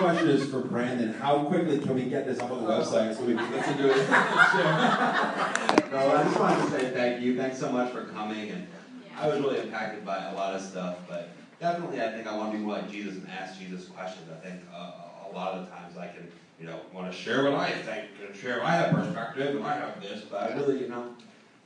question is for Brandon. How quickly can we get this up on the website so we can listen to it? no, I just wanted to say thank you. Thanks so much for coming. And I was really impacted by a lot of stuff, but definitely I think I want to be more like Jesus and ask Jesus questions. I think uh, a lot of the times I can, you know, want to share what I think and share have perspective and I have this, but I really, you know,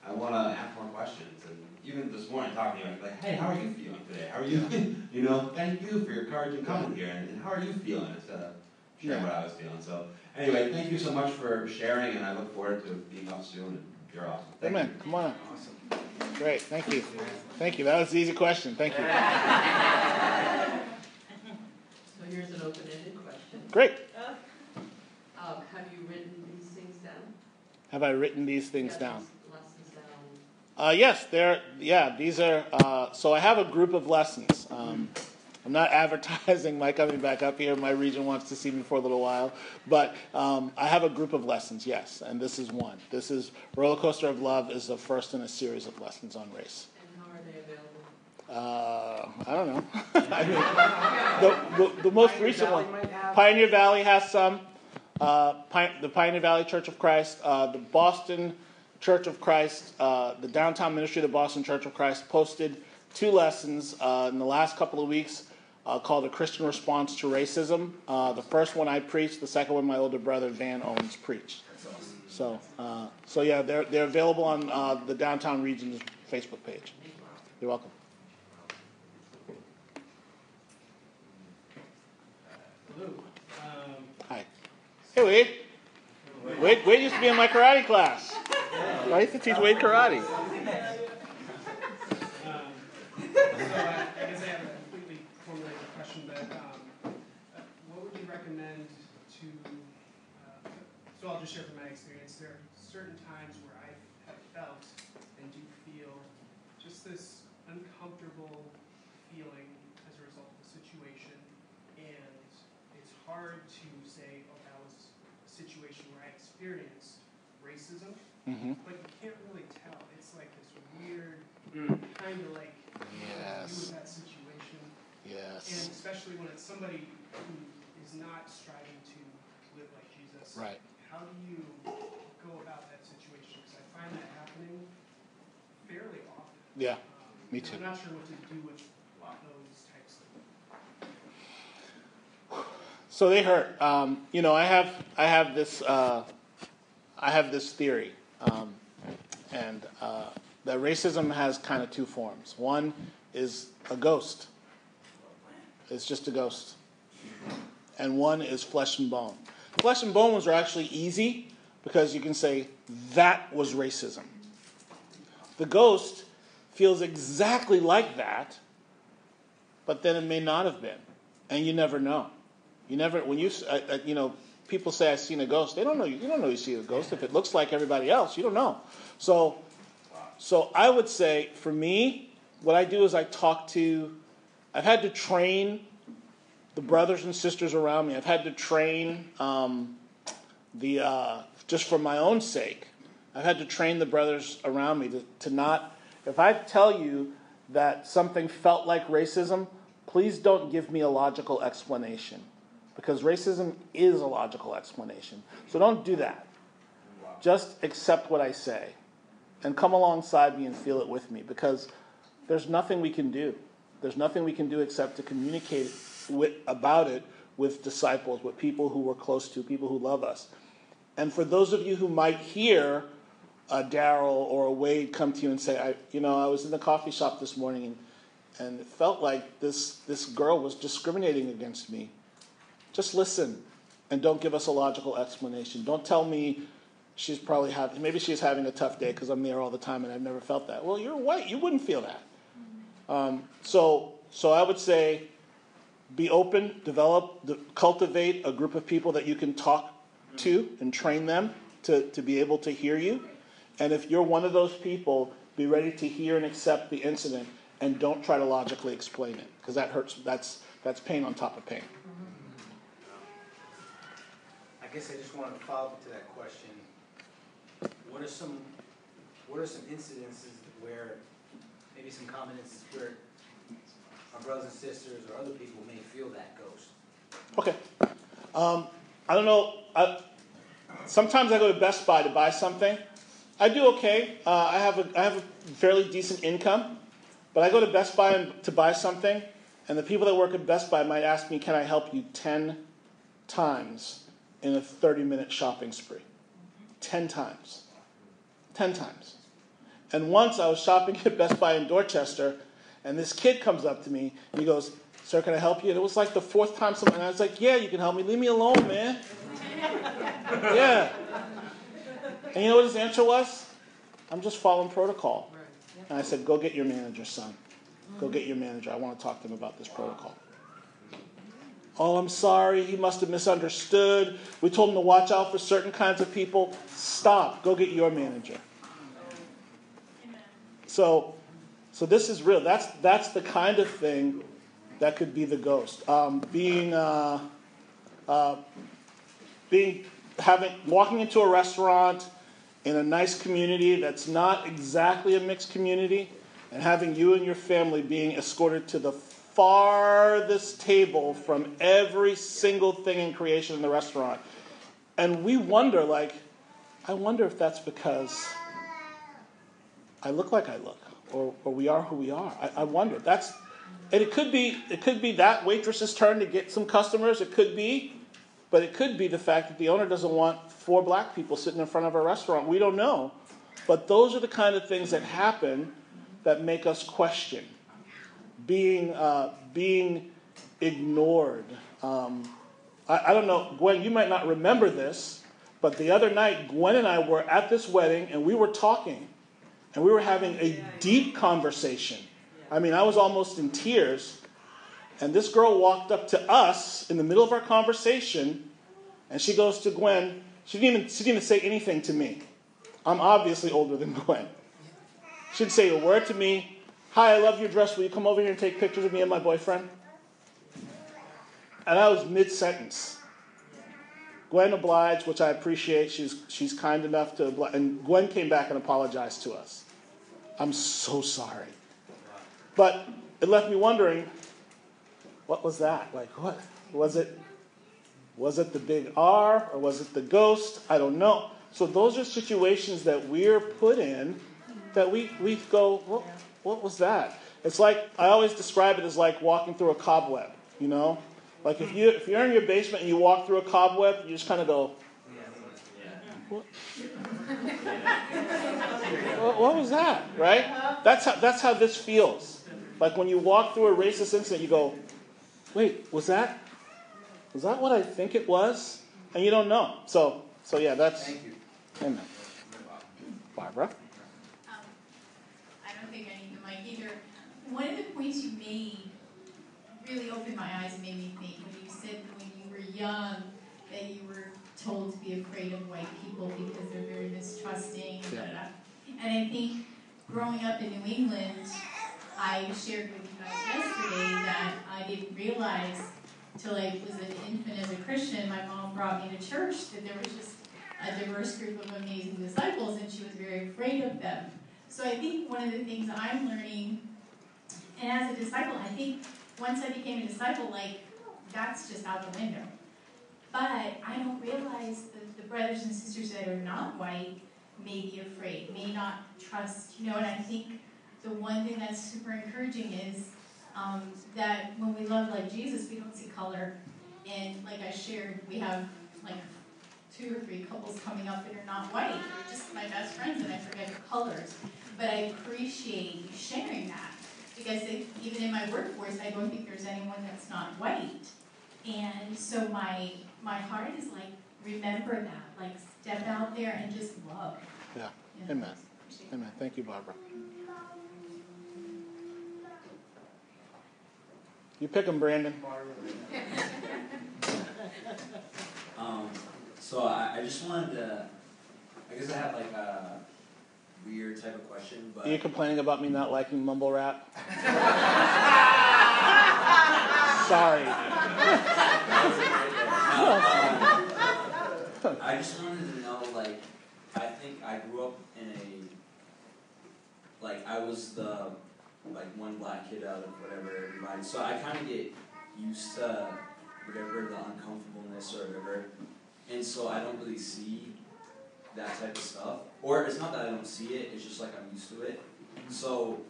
I want to ask more questions. And even this morning talking to you, I was like, hey, how are you feeling today? How are you? you know, thank you for your courage in coming here. And, and how are you feeling? Instead of sharing what I was feeling. So anyway, thank you so much for sharing, and I look forward to being up soon. And you're awesome. Thank Amen. You. Come on. Awesome. Great. Thank you. Thank you. That was the easy question. Thank you. So here's an open-ended question. Great. Uh, um, have you written these things down? Have I written these things Yeah, down? These Lessons down. Uh, yes, they're yeah. These are uh, so I have a group of lessons. Um, I'm not advertising my coming back up here. My region wants to see me for a little while, but um, I have a group of lessons. Yes, and this is one. This is roller coaster of love is the first in a series of lessons on race. And how are they available? Uh, I don't know. I mean, the, the, the most recent one, Pioneer Valley has some. Uh, the Pioneer Valley Church of Christ, uh, the Boston Church of Christ, uh, the downtown ministry of the Boston Church of Christ posted two lessons uh, in the last couple of weeks uh, called A Christian Response to Racism. Uh, the first one I preached, the second one my older brother Van Owens preached. So, uh, so yeah, they're, they're available on uh, the downtown region's Facebook page. You're welcome. Hello. Um, Hi. Hey, Wade. Wade, Wade used to be in my karate class. I used to teach Wade karate. um, uh? Uh, so I'll just share from my experience. There are certain times where I have felt and do feel just this uncomfortable feeling as a result of the situation, and it's hard to say, oh, that was a situation where I experienced racism. Mm-hmm. But you can't really tell. It's like this weird kind of like what do you do Yes. that situation, and especially when it's somebody who is not striving to live like Jesus. Right. How do you go about that situation? Because I find that happening fairly often. Yeah. Um, Me too. I'm not sure what to do with those types of. So they hurt. Um, you know, I have I have this uh, I have this theory, um, and uh, that racism has kind of two forms. One is a ghost. It's just a ghost, and one is flesh and bone. Flesh and bone ones are actually easy because you can say that was racism. The ghost feels exactly like that, but then it may not have been, and you never know. You never when you uh, uh, you know people say I've seen a ghost. They don't know you. You don't know you see a ghost if it looks like everybody else. You don't know. So so I would say for me, what I do is I talk to. I've had to train the brothers and sisters around me. I've had to train um, the uh, just for my own sake. I've had to train the brothers around me to, to not. If I tell you that something felt like racism, please don't give me a logical explanation because racism is a logical explanation. So don't do that. Just accept what I say and come alongside me and feel it with me because there's nothing we can do. There's nothing we can do except to communicate with, about it with disciples, with people who we're close to, people who love us. And for those of you who might hear a Daryl or a Wade come to you and say, I, you know, I was in the coffee shop this morning and, and it felt like this, this girl was discriminating against me. Just listen and don't give us a logical explanation. Don't tell me she's probably having, maybe she's having a tough day because I'm there all the time and I've never felt that. Well, you're white. You wouldn't feel that. Um, so, so I would say be open, develop, de- cultivate a group of people that you can talk to and train them to, to be able to hear you. And if you're one of those people, be ready to hear and accept the incident and don't try to logically explain it because that hurts. That's, that's pain on top of pain. Guess I just wanted to follow up to that question. What are some, what are some incidences where, maybe some common instances where our brothers and sisters or other people may feel that ghost? Okay. Um, I don't know. I, sometimes I go to Best Buy to buy something. I do okay. Uh, I have a I have a fairly decent income, but I go to Best Buy to buy something, and the people that work at Best Buy might ask me, "Can I help you?" ten times in a thirty-minute shopping spree. Ten times. Ten times. And once I was shopping at Best Buy in Dorchester, and this kid comes up to me and he goes, Sir, can I help you? And it was like the fourth time someone, and I was like, Yeah, you can help me. Leave me alone, man. yeah. And you know what his answer was? I'm just following protocol. And I said, Go get your manager, son. Go get your manager. I want to talk to him about this protocol. Oh, I'm sorry. He must have misunderstood. We told him to watch out for certain kinds of people. Stop. Go get your manager. So, so this is real. That's that's the kind of thing that could be the ghost. Um, being, uh, uh, being, having, walking into a restaurant in a nice community that's not exactly a mixed community, and having you and your family being escorted to the farthest table from every single thing in creation in the restaurant. And we wonder, like, I wonder if that's because I look like I look, or, or we are who we are. I, I wonder. That's and it could be it could be that waitress's turn to get some customers. It could be, but it could be the fact that the owner doesn't want four black people sitting in front of a restaurant. We don't know. But those are the kind of things that happen that make us question. Being uh, being ignored. Um, I, I don't know, Gwen. You might not remember this, but the other night, Gwen and I were at this wedding, and we were talking, and we were having a deep conversation I mean, I was almost in tears. And this girl walked up to us in the middle of our conversation, and she goes to Gwen. She didn't even, she didn't even say anything to me. I'm obviously older than Gwen. She didn't say a word to me. Hi, I love your dress. Will you come over here and take pictures of me and my boyfriend? And I was mid sentence. Gwen obliged, which I appreciate. She's, she's kind enough to oblige. And Gwen came back and apologized to us. I'm so sorry. But it left me wondering, what was that? Like, what was it? Was it the big R or was it the ghost? I don't know. So those are situations that we're put in that we, we go, what, what was that? It's like I always describe it as like walking through a cobweb, you know? Like if you if you're in your basement and you walk through a cobweb, you just kind of go, what? what was that? Right? That's how that's how this feels. Like when you walk through a racist incident, you go, wait, was that, was that what I think it was? And you don't know. So, so yeah, that's. Thank you. Amen. Barbara? Um, I don't think I need the mic either. One of the points you made really opened my eyes and made me think when you said when you were young that you were told to be afraid of white people because they're very mistrusting. Yeah. And I think growing up in New England, I shared with you guys yesterday that I didn't realize till I was an infant as a Christian, my mom brought me to church, that there was just a diverse group of amazing disciples and she was very afraid of them. So I think one of the things I'm learning, and as a disciple, I think once I became a disciple, like, that's just out the window. But I don't realize that the brothers and sisters that are not white may be afraid, may not trust, you know, and I think the one thing that's super encouraging is um, that when we love like Jesus, we don't see color. And like I shared, we have like two or three couples coming up that are not white. They're just my best friends, and I forget the colors. But I appreciate you sharing that because it, even in my workforce, I don't think there's anyone that's not white. And so my my heart is like remember that, like step out there and just love. Yeah. You know, Amen. Amen. Thank you, Barbara. You pick them, Brandon. Um, so I, I just wanted to, I guess I have like a weird type of question, but Are you complaining about me not liking mumble rap? Sorry. Um, I just wanted to know, like, I think I grew up in a, like, I was the, like, one black kid out of whatever everybody, so I kind of get used to whatever the uncomfortableness or whatever. And so I don't really see that type of stuff. Or it's not that I don't see it, it's just like I'm used to it. So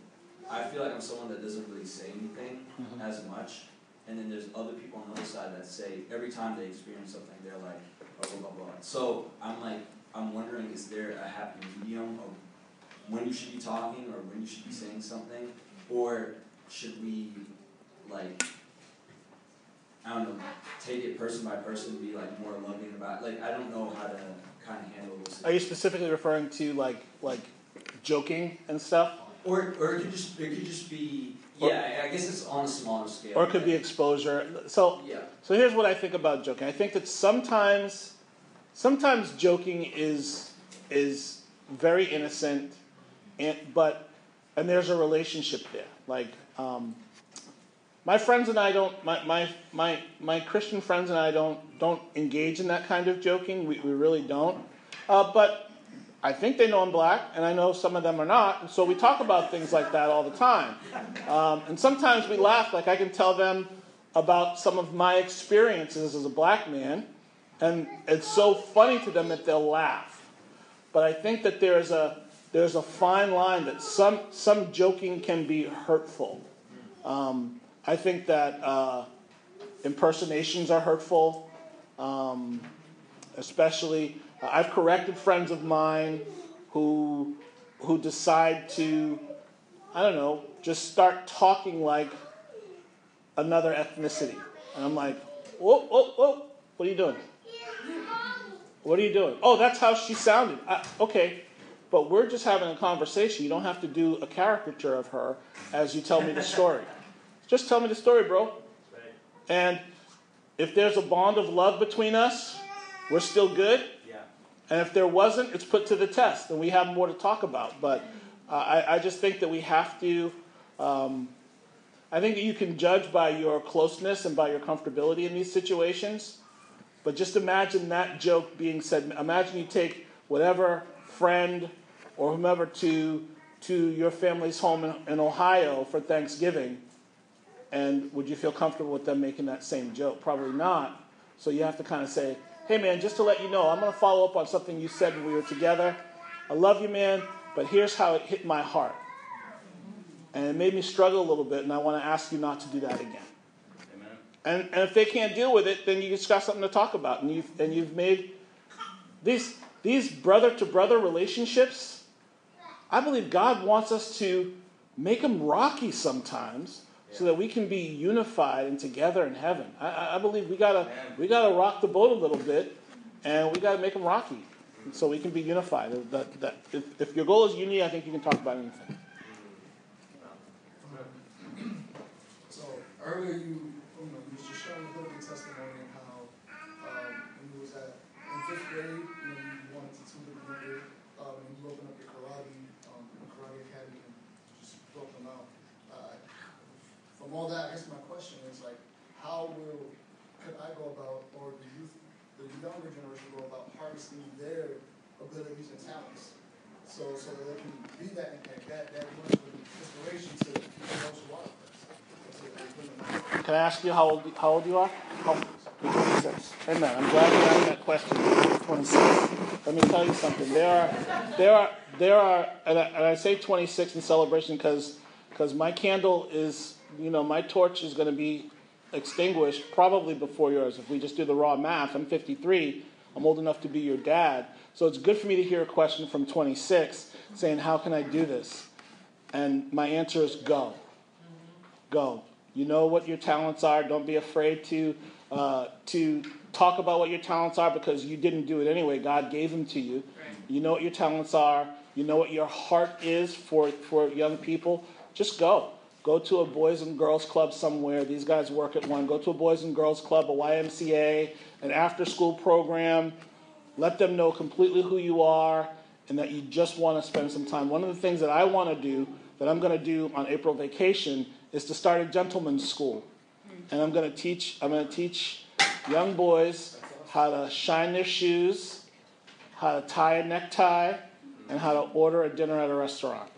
I feel like I'm someone that doesn't really say anything Mhm. as much. And then there's other people on the other side that say every time they experience something, they're like, blah, blah, blah, blah. So I'm like, I'm wondering, is there a happy medium of when you should be talking or when you should be saying something? Or should we, like, I don't know, take it person by person, be like more loving about, like, I don't know how to kind of handle those Are you specifically referring to like like joking and stuff, Or, or it could just, it could just be, Or- yeah, I guess it's on a smaller scale. or it could be exposure? So Yeah. So here's what I think about joking. I think that sometimes, sometimes joking is is very innocent, and but and there's a relationship there. Like um, my friends and I don't, my, my my my Christian friends and I don't don't engage in that kind of joking. We we really don't. Uh, but I think they know I'm black, and I know some of them are not. And so we talk about things like that all the time. Um, and sometimes we laugh. Like I can tell them about some of my experiences as a black man, and it's so funny to them that they'll laugh. But I think that there's a there's a fine line that some some joking can be hurtful. Um, I think that uh, impersonations are hurtful, um, especially. I've corrected friends of mine who who decide to I don't know just start talking like another ethnicity. And I'm like, whoa, whoa, whoa, what are you doing? What are you doing? Oh, that's how she sounded. I, okay, but we're just having a conversation. You don't have to do a caricature of her as you tell me the story. Just tell me the story, bro. And if there's a bond of love between us, we're still good. Yeah. And if there wasn't, it's put to the test, and we have more to talk about. But uh, I, I just think that we have to. Um, I think that you can judge by your closeness and by your comfortability in these situations. But just imagine that joke being said. Imagine you take whatever friend or whomever to to your family's home in, in Ohio for Thanksgiving, and would you feel comfortable with them making that same joke? Probably not. So you have to kind of say, "Hey, man, just to let you know, I'm going to follow up on something you said when we were together. I love you, man, but here's how it hit my heart." and it made me struggle a little bit, and I want to ask you not to do that again. Amen. And, and if they can't deal with it, then you just got something to talk about, and you've and you've made these these brother to brother relationships. I believe God wants us to make them rocky sometimes, so that we can be unified and together in heaven. I- I, believe we gotta we gotta rock the boat a little bit, and we gotta make them rocky, so we can be unified. That, that, if, if your goal is unity, I think you can talk about anything. So earlier you, you know, you was just sharing a little bit of testimony of how, um, when you was at, in fifth grade, you know, you wanted to tutor the younger, um, and you opened up your karate, um, karate academy and just broke them out. Uh, from all that, I guess my question is like, how will, could I go about, or the youth, the younger generation go their abilities and talents? So, so that they can be that impact, that, that much of inspiration to else who are. Can I ask you how old, how old you are? How, you're 26. Amen. I'm glad you asked that question. 26. Let me tell you something. There are, there are, there are, and I, and I say 26 in celebration because because my candle is, you know, my torch is going to be extinguished probably before yours. If we just do the raw math, I'm 53. I'm old enough to be your dad. So it's good for me to hear a question from 26 saying, How can I do this? And my answer is go. Go. You know what your talents are. Don't be afraid to uh, to talk about what your talents are because you didn't do it anyway. God gave them to you. You know what your talents are. You know what your heart is for for young people. Just go. Go to a boys and girls club somewhere. These guys work at one. Go to a boys and girls club, a YMCA, an after school program. Let them know completely who you are and that you just want to spend some time. One of the things that I want to do, that I'm going to do on April vacation, is to start a gentleman's school. And I'm going to teach, I'm going to teach young boys how to shine their shoes, how to tie a necktie, and how to order a dinner at a restaurant.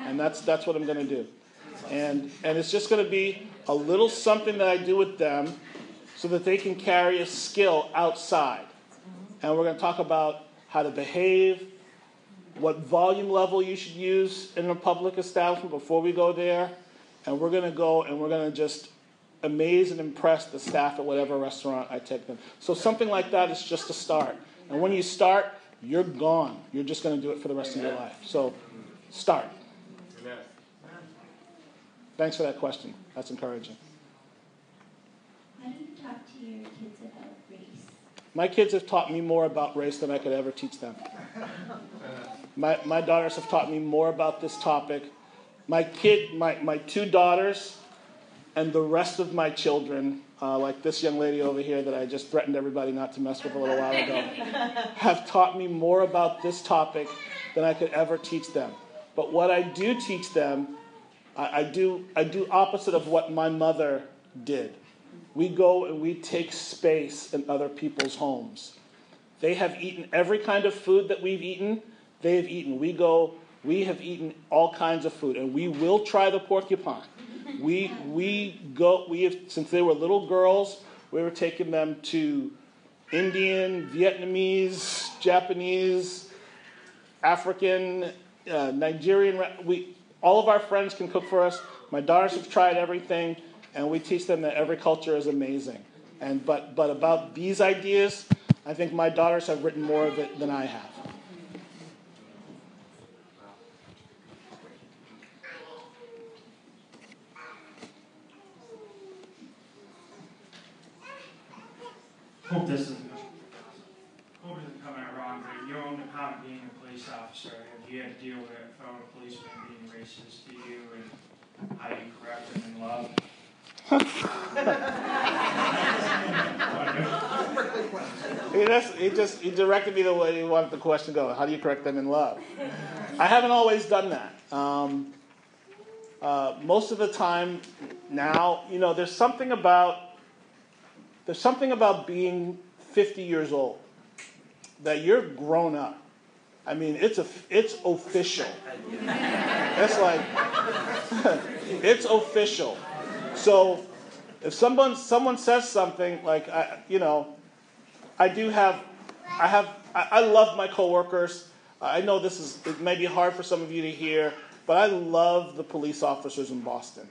And that's, that's what I'm going to do. And, and it's just going to be a little something that I do with them so that they can carry a skill outside. And we're going to talk about how to behave, what volume level you should use in a public establishment before we go there. And we're going to go and we're going to just amaze and impress the staff at whatever restaurant I take them. So something like that is just a start. And when you start, you're gone. You're just going to do it for the rest of your life. So start. Thanks for that question. That's encouraging. How do you talk to your kids about race? My kids have taught me more about race than I could ever teach them. My, my daughters have taught me more about this topic. My kid, my, my two daughters, and the rest of my children, uh, like this young lady over here that I just threatened everybody not to mess with a little while ago, have taught me more about this topic than I could ever teach them. But what I do teach them, I, I do, I do opposite of what my mother did. We go and we take space in other people's homes. They have eaten every kind of food that we've eaten. They have eaten. We go, we have eaten all kinds of food, and we will try the porcupine. We, we go, we have, since they were little girls, we were taking them to Indian, Vietnamese, Japanese, African, uh, Nigerian. We, all of our friends can cook for us. My daughters have tried everything, and we teach them that every culture is amazing. And but but about these ideas, I think my daughters have written more of it than I have. Hope this isn't, hope isn't coming out wrong, but your own account being a police officer, have you had to deal with a fellow policeman being racist to you and how you correct them in love? He just, he just he directed me the way he wanted the question to go. How do you correct them in love? I haven't always done that. Um, uh, most of the time now, you know, there's something about there's something about being 50 years old that you're grown up. I mean, it's a it's official. It's like it's official. So if someone someone says something like I, you know, I do have I have I, I love my coworkers. I know this is it may be hard for some of you to hear, but I love the police officers in Boston.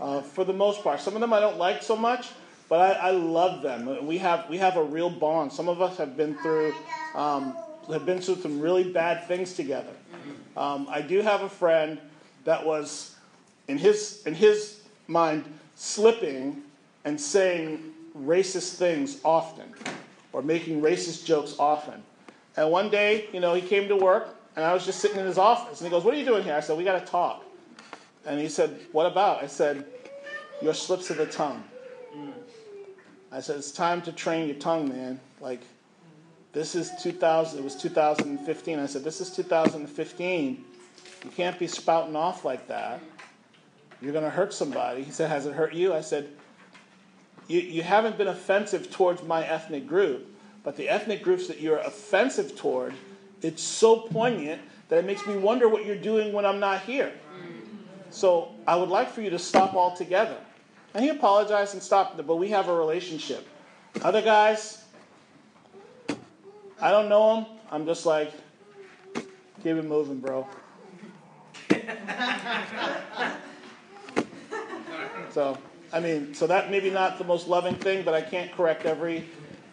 Uh, for the most part, some of them I don't like so much, but I, I love them. We have we have a real bond. Some of us have been through um, have been through some really bad things together. Um, I do have a friend that was in his in his mind slipping and saying racist things often or making racist jokes often. And one day, you know, he came to work and I was just sitting in his office and he goes, What are you doing here? I said, We got to talk. And he said, What about? I said, Your slips of the tongue. I said, It's time to train your tongue, man. Like, this is 2000, it was 2015. I said, This is 2015. You can't be spouting off like that. You're going to hurt somebody. He said, Has it hurt you? I said, you, you haven't been offensive towards my ethnic group, but the ethnic groups that you're offensive toward, it's so poignant that it makes me wonder what you're doing when I'm not here. So I would like for you to stop altogether. And he apologized and stopped, but we have a relationship. Other guys, I don't know them. I'm just like, keep it moving, bro. so, I mean, so that maybe not the most loving thing, but I can't correct every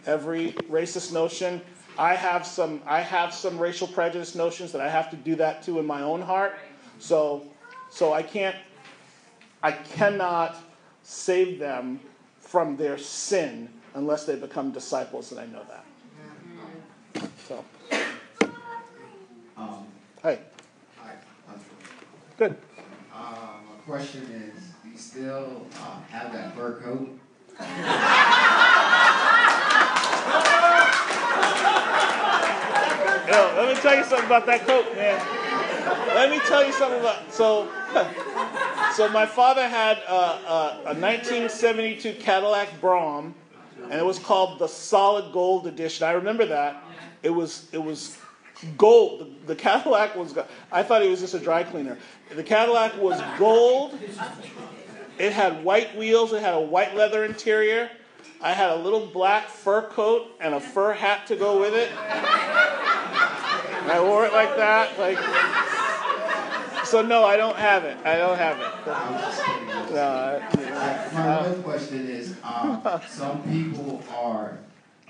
every racist notion. I have some I have some racial prejudice notions that I have to do that to in my own heart. So, so I can't I cannot save them from their sin unless they become disciples, and I know that. So, Um, hey, hi, it good. Uh, my question is, do you still uh, have that fur coat? Yo, let me tell you something about that coat, man. Let me tell you something about so. So my father had a, a, a 1972 Cadillac Brougham, and it was called the Solid Gold Edition. I remember that. It was it was gold. The, the Cadillac was. I thought it was just a dry cleaner. The Cadillac was gold. It had white wheels. It had a white leather interior. I had a little black fur coat and a fur hat to go with it. And I wore it like that, like. So no, I don't have it. I don't have it. I was just kidding. I was No, I- kidding. My other question is, um, some people are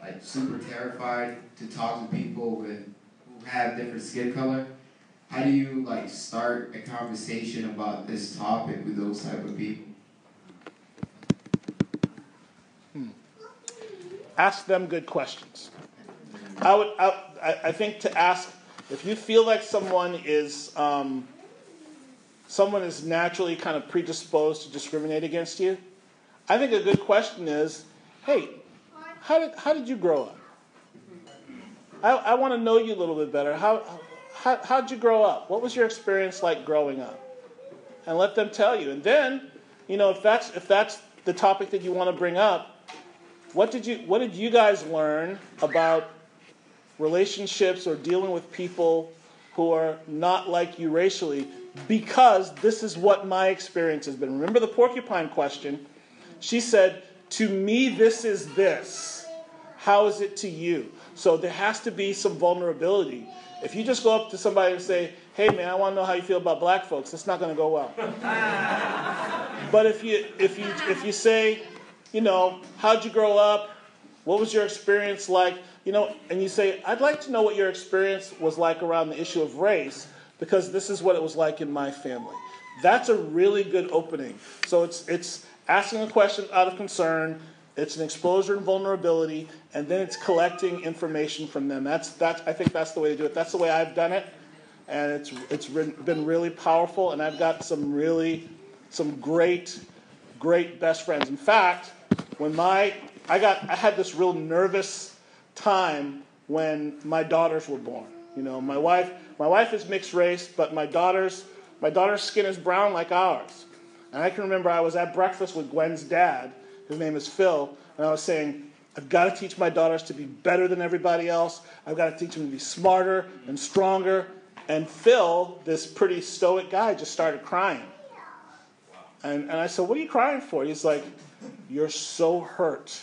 like super terrified to talk to people with who have different skin color. How do you like start a conversation about this topic with those type of people? ask them good questions. I would, I, I- I think to ask if you feel like someone is, um, someone is naturally kind of predisposed to discriminate against you. I think a good question is, hey, how did how did you grow up? I, I want to know you a little bit better. How, how how'd you grow up? What was your experience like growing up? And let them tell you. And then, you know, if that's if that's the topic that you want to bring up, what did you What did you guys learn about relationships or dealing with people who are not like you racially? Because this is what my experience has been. Remember the porcupine question? She said, "To me, this is this. How is it to you?" So there has to be some vulnerability. If you just go up to somebody and say, "Hey, man, I want to know how you feel about black folks," it's not going to go well. But if you if you if you say, you know, how'd you grow up? What was your experience like? You know, and you say, I'd like to know what your experience was like around the issue of race because this is what it was like in my family. That's a really good opening. So it's it's asking a question out of concern, it's an exposure and vulnerability, and then it's collecting information from them. That's that's I think that's the way to do it. That's the way I've done it, and it's it's been really powerful. And I've got some really some great great best friends. In fact, when my I got I had this real nervous time when my daughters were born. You know, my wife my wife is mixed race, but my daughters my daughter's skin is brown like ours. And I can remember I was at breakfast with Gwen's dad, his name is Phil, and I was saying, I've got to teach my daughters to be better than everybody else. I've got to teach them to be smarter and stronger. And Phil, this pretty stoic guy, just started crying. And, and I said, What are you crying for? He's like, You're so hurt.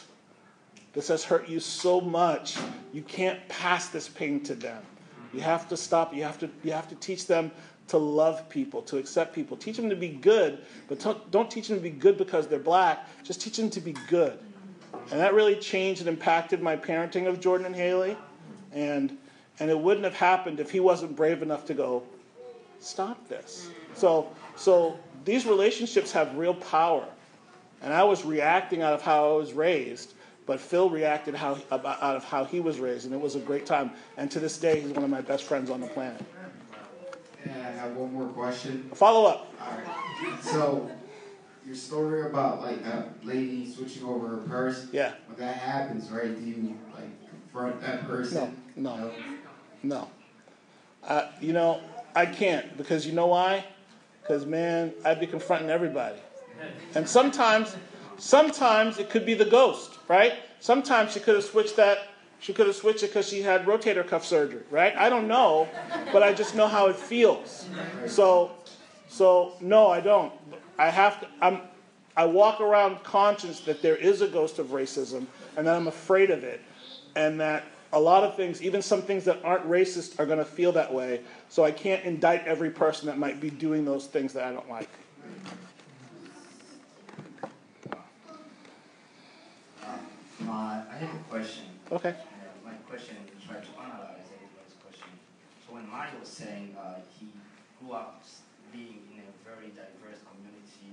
This has hurt you so much. You can't pass this pain to them. You have to stop. You have to, you have to teach them to love people, to accept people. Teach them to be good, but don't- teach them to be good because they're black. Just teach them to be good. And that really changed and impacted my parenting of Jordan and Haley. And, and it wouldn't have happened if he wasn't brave enough to go, stop this. So, so these relationships have real power. And I was reacting out of how I was raised, but Phil reacted how, about, out of how he was raised. And it was a great time. And to this day, he's one of my best friends on the planet. And I have one more question. Follow up. Alright. So, your story about like a lady switching over her purse. Yeah. When that happens, right? Do you like confront that person? No, no, no. Uh, you know, I can't because you know why? Because man, I'd be confronting everybody, and sometimes, sometimes it could be the ghost, right? Sometimes she could have switched that. She could have switched it because she had rotator cuff surgery, right? I don't know, but I just know how it feels. So, so no, I don't. I have to. I'm. I walk around conscious that there is a ghost of racism, and that I'm afraid of it, and that a lot of things, even some things that aren't racist, are going to feel that way. So I can't indict every person that might be doing those things that I don't like. My, I have a question. Okay. Uh, my question is try to analyze everybody's question. So when Mario was saying uh, he grew up being in a very diverse community,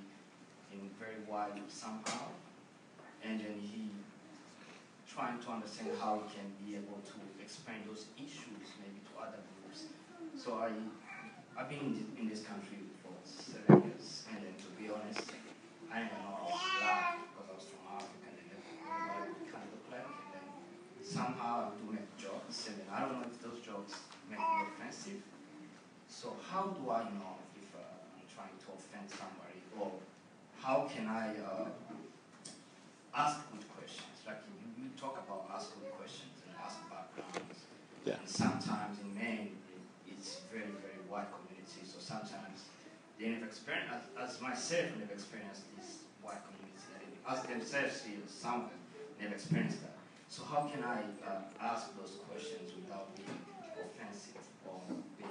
in very wide somehow, and then he trying to understand how he can be able to explain those issues maybe to other groups. So I, I've been in this, in this country for seven years, and then to be honest, I didn't know I was black because I was from Africa, and then everybody kind of black, and then somehow I do make jokes, and then I don't know if those jokes make me offensive. So how do I know if uh, I'm trying to offend somebody, or how can I uh, ask good questions? Like you, you talk about ask good questions and ask backgrounds. Yeah. And sometimes in Maine, it's very, very white community, so sometimes they never experience, as, as myself, never experienced this white community. Ask themselves somewhere, never experienced how can I uh, ask those questions without being offensive or being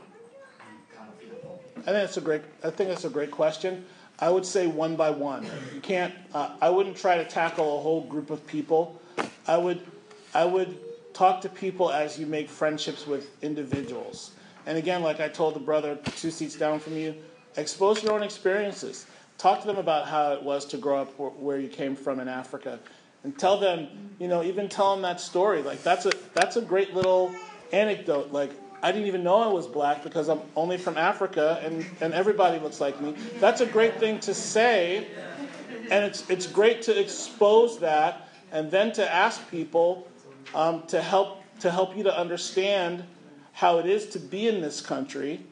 kind of inappropriate? I think that's a great. I think that's a great question. I would say one by one. You can't. Uh, I wouldn't try to tackle a whole group of people. I would. I would talk to people as you make friendships with individuals. And again, like I told the brother two seats down from you, expose your own experiences. Talk to them about how it was to grow up where you came from in Africa, and tell them, you know, even tell them that story. Like that's a that's a great little anecdote. Like I didn't even know I was black because I'm only from Africa and, and everybody looks like me. That's a great thing to say, and it's it's great to expose that and then to ask people um, to help to help you to understand how it is to be in this country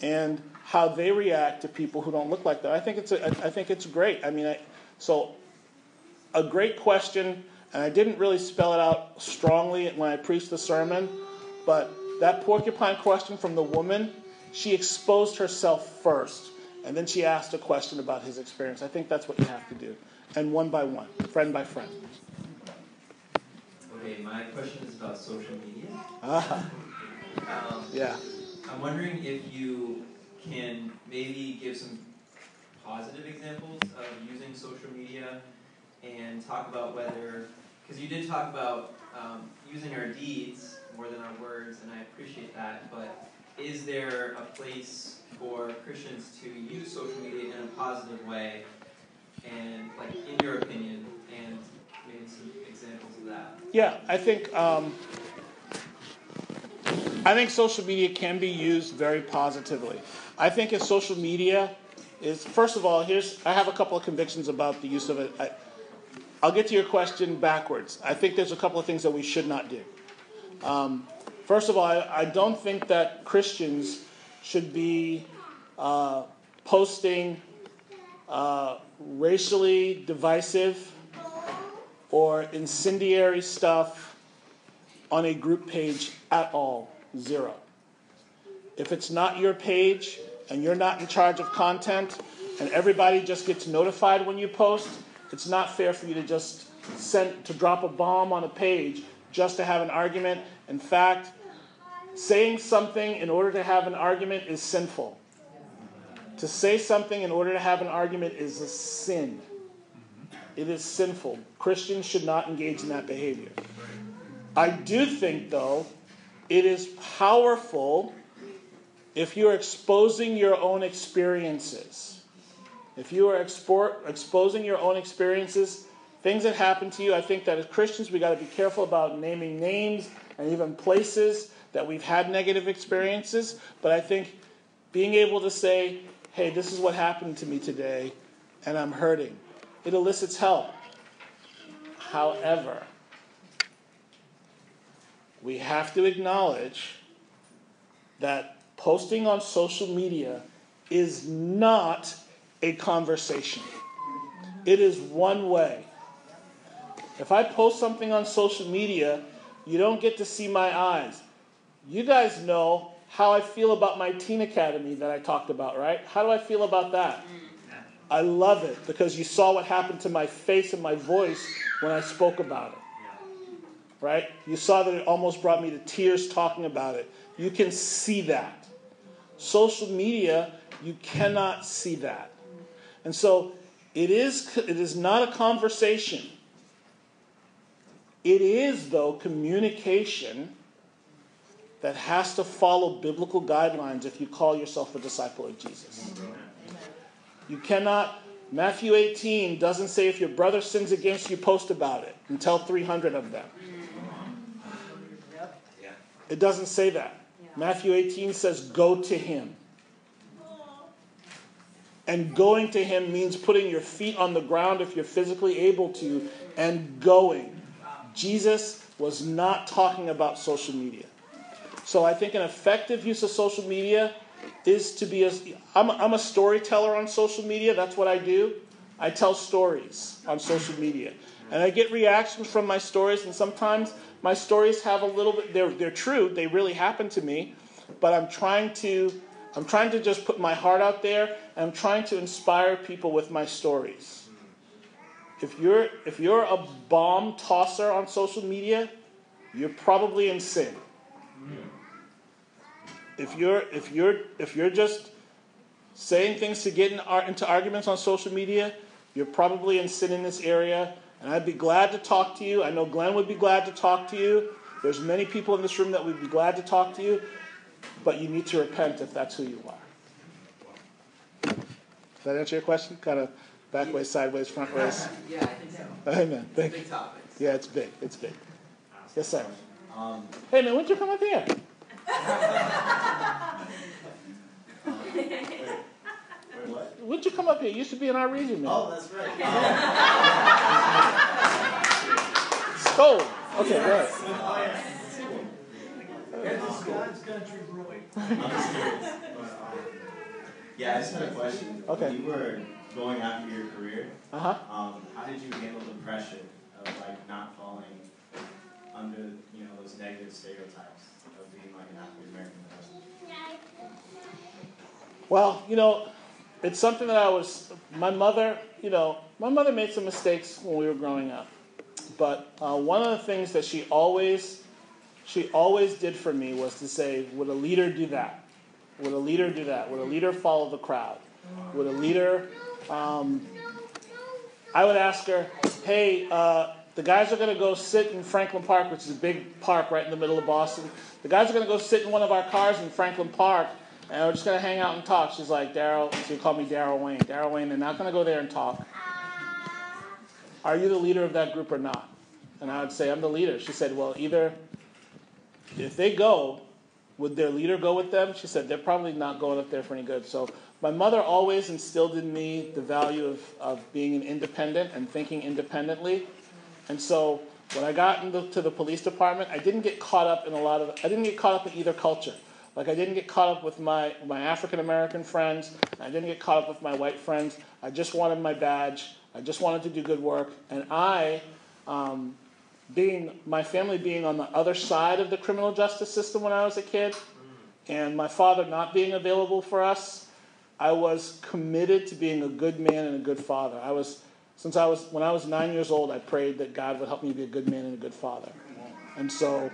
and how they react to people who don't look like that. I think it's a, I think it's great. I mean, I, so a great question, and I didn't really spell it out strongly when I preached the sermon, but that porcupine question from the woman, she exposed herself first, and then she asked a question about his experience. I think that's what you have to do, and one by one, friend by friend. Okay, my question is about social media. Ah. Um, yeah. I'm wondering if you can maybe give some positive examples of using social media and talk about whether, because you did talk about um, using our deeds more than our words, and I appreciate that, but is there a place for Christians to use social media in a positive way, and, like, in your opinion, and maybe some examples of that? Yeah, I think um, I think social media can be used very positively. I think if social media is first of all, here's I have a couple of convictions about the use of it. I, I'll get to your question backwards. I think there's a couple of things that we should not do. Um, first of all, I, I, don't think that Christians should be uh, posting uh, racially divisive or incendiary stuff on a group page at all. Zero. If it's not your page and you're not in charge of content and everybody just gets notified when you post, it's not fair for you to just send to drop a bomb on a page just to have an argument. In fact, saying something in order to have an argument is sinful. To say something in order to have an argument is a sin. It is sinful. Christians should not engage in that behavior. I do think, though, it is powerful if you're exposing your own experiences. If you are expo- exposing your own experiences, things that happen to you, I think that as Christians we got to be careful about naming names and even places that we've had negative experiences. But I think being able to say, hey, this is what happened to me today, and I'm hurting, it elicits help. However, we have to acknowledge that posting on social media is not a conversation. It is one way. If I post something on social media, you don't get to see my eyes. You guys know how I feel about my teen academy that I talked about, right? How do I feel about that? I love it because you saw what happened to my face and my voice when I spoke about it. Right? You saw that it almost brought me to tears talking about it. You can see that. Social media, you cannot see that. And so it is, it is not a conversation. It is, though, communication that has to follow biblical guidelines if you call yourself a disciple of Jesus. You cannot, Matthew 18 doesn't say if your brother sins against you, post about it and tell 300 of them. It doesn't say that. Matthew 18 says, go to him. And going to him means putting your feet on the ground if you're physically able to and going. Jesus was not talking about social media. So I think an effective use of social media is to be a. I'm a, I'm a storyteller on social media. That's what I do. I tell stories on social media. And I get reactions from my stories, and sometimes my stories have a little bit, they're, they're true, they really happen to me, but I'm trying to. I'm trying to just put my heart out there, and I'm trying to inspire people with my stories. if you're if you're a bomb tosser on social media, you're probably in sin. If you're if you're if you're just saying things to get in, into arguments on social media, you're probably in sin in this area. And I'd be glad to talk to you. I know Glenn would be glad to talk to you. There's many people in this room that would be glad to talk to you, but you need to repent if that's who you are. Does that answer your question? Kind of back ways, sideways, front ways? Yeah, I think so. Amen. Thank Big you. topic. Yeah, it's big. It's big. Yes, sir. Um, Hey, man, when'd you come up here? what? When'd you come up here? You used to be in our region, man. Oh, that's right. Stole. Okay, go ahead. God's country brewing. I'm just curious. But, um, yeah, I just had a question. Okay. When you were going after your career, Uh-huh. um, how did you handle the pressure of like not falling under, you know, those negative stereotypes of being like an African American person? Well, you know, it's something that I was. My mother, you know, my mother made some mistakes when we were growing up, but uh, one of the things that she always, she always did for me was to say, "Would a leader do that? Would a leader do that? Would a leader follow the crowd? Would a leader?" Um, I would ask her, "Hey, uh, the guys are going to go sit in Franklin Park, which is a big park right in the middle of Boston. The guys are going to go sit in one of our cars in Franklin Park." And we're just gonna hang out and talk. She's like, Daryl, she called me Daryl Wayne. Daryl Wayne, they're not gonna go there and talk. Are you the leader of that group or not? And I would say, I'm the leader. She said, Well, either if they go, would their leader go with them? She said, They're probably not going up there for any good. So my mother always instilled in me the value of, of being an independent and thinking independently. And so when I got into to the police department, I didn't get caught up in a lot of I didn't get caught up in either culture. Like I didn't get caught up with my, my African American friends. I didn't get caught up with my white friends. I just wanted my badge. I just wanted to do good work. And I, um, being my family being on the other side of the criminal justice system when I was a kid, and my father not being available for us, I was committed to being a good man and a good father. I was since I was when I was nine years old, I prayed that God would help me be a good man and a good father. And so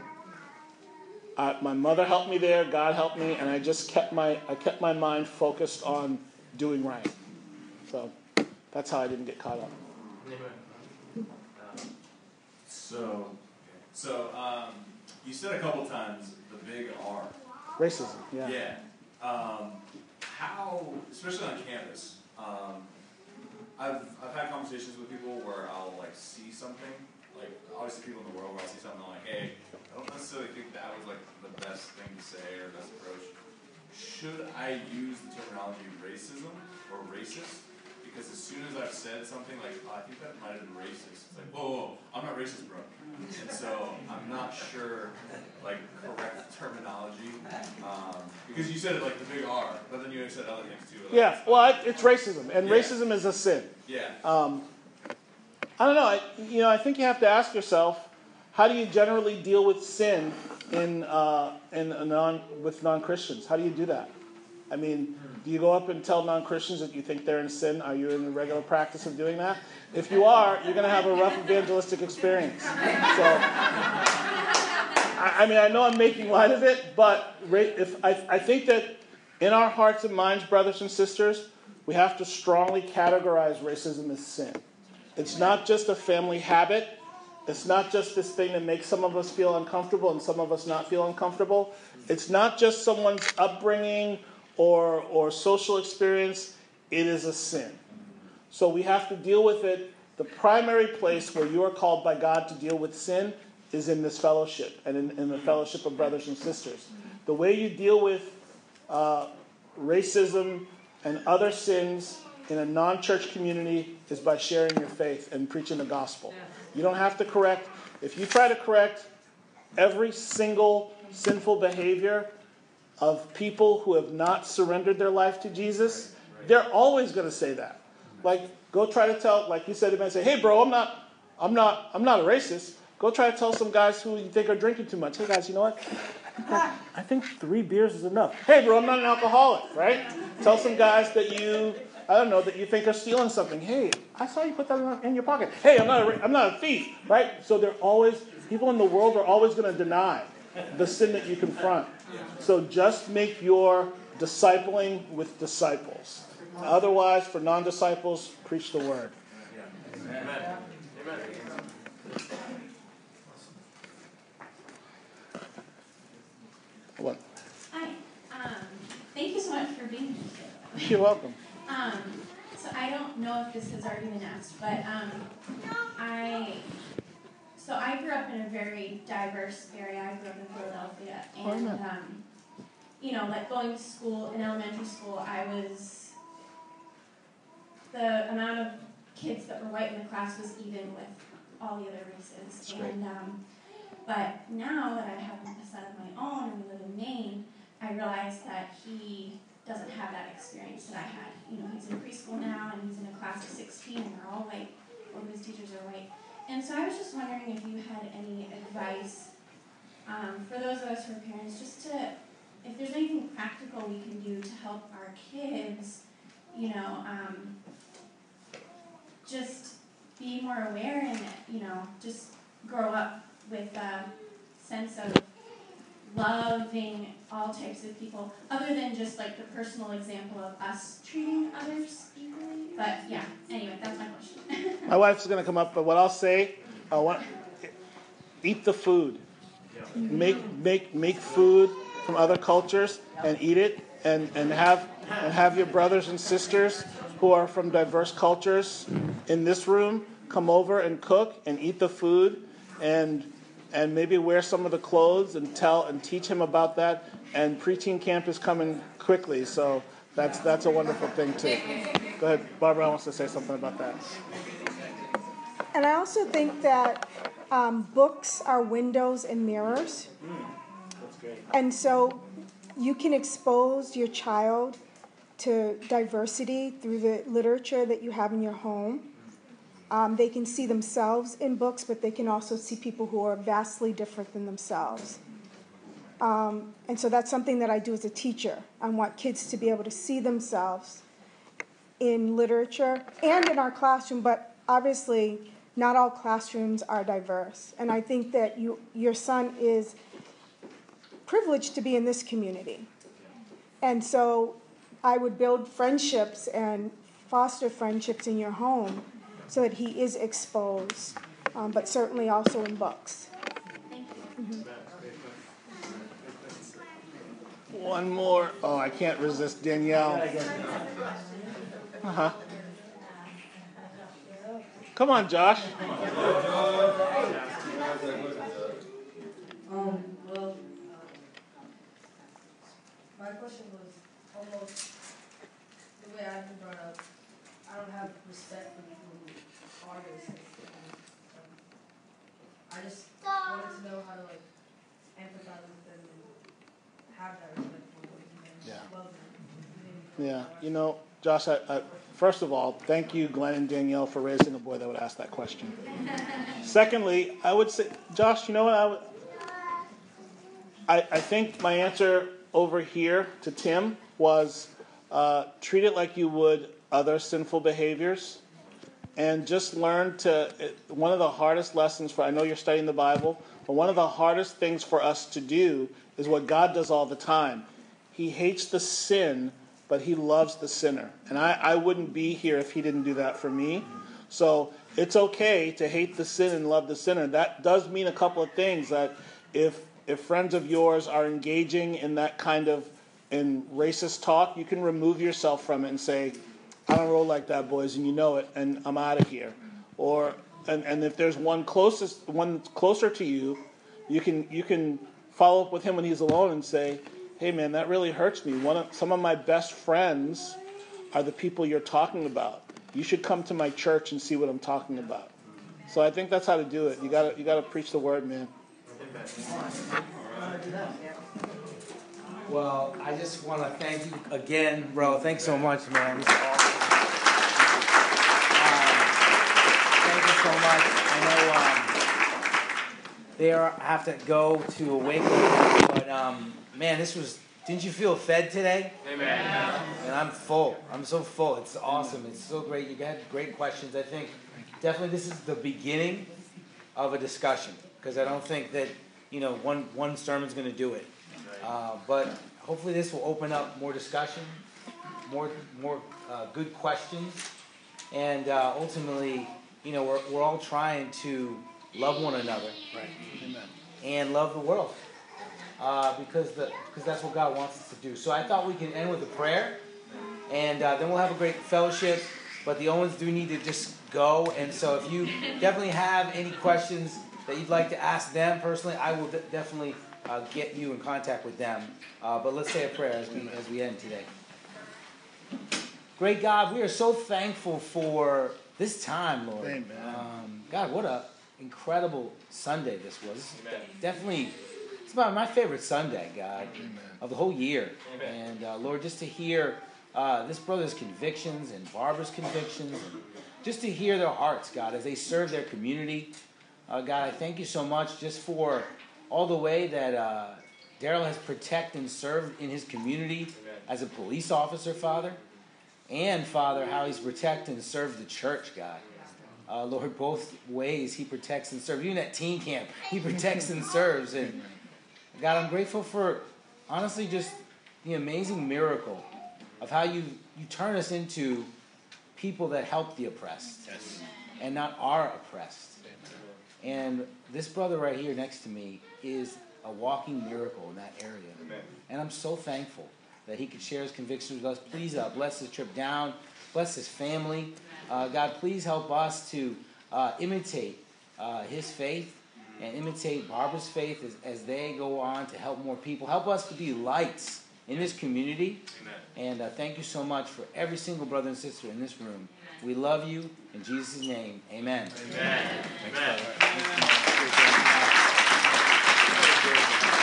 I, my mother helped me there, God helped me, and I just kept my I kept my mind focused on doing right. So that's how I didn't get caught up. So, so um, you said a couple times the big R. Racism, yeah. Yeah. Um, how, especially on campus, um, I've I've had conversations with people where I'll like see something, like obviously people in the world where I'll see something I'm like, hey, I don't necessarily think that was like the best thing to say or best approach. Should I use the terminology racism or racist? Because as soon as I've said something like, oh, I think that might have been racist, it's like, whoa, whoa, I'm not racist, bro. And so I'm not sure, like, correct terminology. Um, because you said it like the big R, but then you said other things too. Like, Yeah, well, it's racism, and Yeah. racism is a sin. Yeah. Um, I don't know. I, you know, I think you have to ask yourself, how do you generally deal with sin in uh, in a non with non Christians? How do you do that? I mean, do you go up and tell non Christians that you think they're in sin? Are you in the regular practice of doing that? If you are, you're going to have a rough evangelistic experience. So, I, mean, I know I'm making light of it, but if I, I think that in our hearts and minds, brothers and sisters, we have to strongly categorize racism as sin. It's not just a family habit. It's not just this thing that makes some of us feel uncomfortable and some of us not feel uncomfortable. It's not just someone's upbringing or, or social experience. It is a sin. So we have to deal with it. The primary place where you are called by God to deal with sin is in this fellowship and in, in the fellowship of brothers and sisters. The way you deal with uh, racism and other sins in a non church community is by sharing your faith and preaching the gospel. You don't have to correct. If you try to correct every single sinful behavior of people who have not surrendered their life to Jesus, they're always going to say that. Like, go try to tell, like you said, to man, say, "Hey, bro, I'm not, I'm not, I'm not a racist." Go try to tell some guys who you think are drinking too much. Hey, guys, you know what? I think, that- I think three beers is enough. Hey, bro, I'm not an alcoholic, right? Tell some guys that you I don't know, that you think are stealing something. Hey, I saw you put that in your pocket. Hey, I'm not a, I'm not a thief, right? So they're always, people in the world are always going to deny the sin that you confront. So just make your discipling with disciples. Otherwise, for non disciples, preach the word. Amen. Amen. What? Hi, um, thank you so much for being here. You're welcome. Um, so I don't know if this has already been asked, but um, I so I grew up in a very diverse area. I grew up in Philadelphia, and um, you know, like going to school in elementary school, I was the amount of kids that were white in the class was even with all the other races, That's great. and um, but now that I have a son of my own and we live in Maine, I realize that he doesn't have that experience that I had. You know, he's in preschool now and he's in a class of 16 and they're all white. All of his teachers are white. And so I was just wondering if you had any advice um, for those of us who are parents, just to, if there's anything practical we can do to help our kids, you know, um, just be more aware and, you know, just grow up with a sense of loving all types of people, other than just like the personal example of us treating others equally. But yeah, anyway, that's my question. My wife's going to come up, but what I'll say, I want eat the food. Make make make food from other cultures and eat it, and and have and have your brothers and sisters who are from diverse cultures in this room come over and cook and eat the food, and and maybe wear some of the clothes and tell and teach him about that. And preteen camp is coming quickly, so that's that's a wonderful thing too. Go ahead, Barbara wants to say something about that. And I also think that um, books are windows and mirrors. That's great. And so you can expose your child to diversity through the literature that you have in your home. Um, they can see themselves in books, but they can also see people who are vastly different than themselves. Um, and so that's something that I do as a teacher. I want kids to be able to see themselves in literature and in our classroom, but obviously, not all classrooms are diverse. And I think that you, your son is privileged to be in this community. And so I would build friendships and foster friendships in your home so that he is exposed, um, but certainly also in books. Mhm. One more. Oh, I can't resist Danielle. Uh huh. Come on, Josh. Um, well, my question was almost the way I've been brought up. I don't have respect for people who are racist. Um, I just wanted to know how to like empathize with them and have that respect for them Yeah. love them. Yeah, you know, Josh, I, I, first of all, thank you, Glenn and Danielle, for raising a boy that would ask that question. Secondly, I would say, Josh, you know what? I, would, I, I think my answer over here to Tim was uh, treat it like you would other sinful behaviors. And just learn to, it- one of the hardest lessons for, I know you're studying the Bible, but one of the hardest things for us to do is what God does all the time. He hates the sin, but he loves the sinner. And I, I wouldn't be here if he didn't do that for me. So it's okay to hate the sin and love the sinner. That does mean a couple of things that if if friends of yours are engaging in that kind of in racist talk, you can remove yourself from it and say, I don't roll like that, boys, and you know it, and I'm out of here. Or and, and if there's one closest one closer to you, you can you can follow up with him when he's alone and say, Hey man, that really hurts me. Of some of my best friends are the people you're talking about. You should come to my church and see what I'm talking about. So I think that's how to do it. You gotta you gotta preach the word, man. Well, I just want to thank you again, bro. Thanks so much, man. This is awesome. Um, thank you so much. I know um, they are, have to go to Awakening, but um, man, this was Didn't you feel fed today? Amen. And I'm full. I'm so full. It's awesome. It's so great. You had great questions. I think definitely this is the beginning of a discussion because I don't think that you know one one sermon's going to do it. Uh, but hopefully this will open up more discussion, more more uh, good questions, and uh, ultimately, you know, we're we're all trying to love one another, Right. Amen. and love the world. Uh, because the because that's what God wants us to do. So I thought we could end with a prayer, and uh, then we'll have a great fellowship. But the Owens do need to just go, and so if you definitely have any questions that you'd like to ask them personally, I will de- definitely uh, get you in contact with them. Uh, but let's say a prayer as we as we end today. Great God, we are so thankful for this time, Lord. Amen. Um, God, what a incredible Sunday this was. Definitely, it's about my favorite Sunday, God, of the whole year. And uh, Lord, just to hear uh, this brother's convictions and Barbara's convictions, and just to hear their hearts, God, as they serve their community. Uh, God, I thank you so much just for all the way that uh, Daryl has protected and served in his community as a police officer, Father. And, Father, how he's protected and served the church, God. Uh, Lord, both ways he protects and serves. Even at teen camp, he protects and serves. And God, I'm grateful for honestly just the amazing miracle of how you, you turn us into people that help the oppressed and not are oppressed. And this brother right here next to me is a walking miracle in that area. And I'm so thankful that he could share his convictions with us. Please uh, bless his trip down, bless his family. Uh, God, please help us to uh, imitate uh, his faith and imitate Barbara's faith as, as they go on to help more people. Help us to be lights in this community. And uh, thank you so much for every single brother and sister in this room. We love you. In Jesus' name, amen. Amen. Thanks, brother.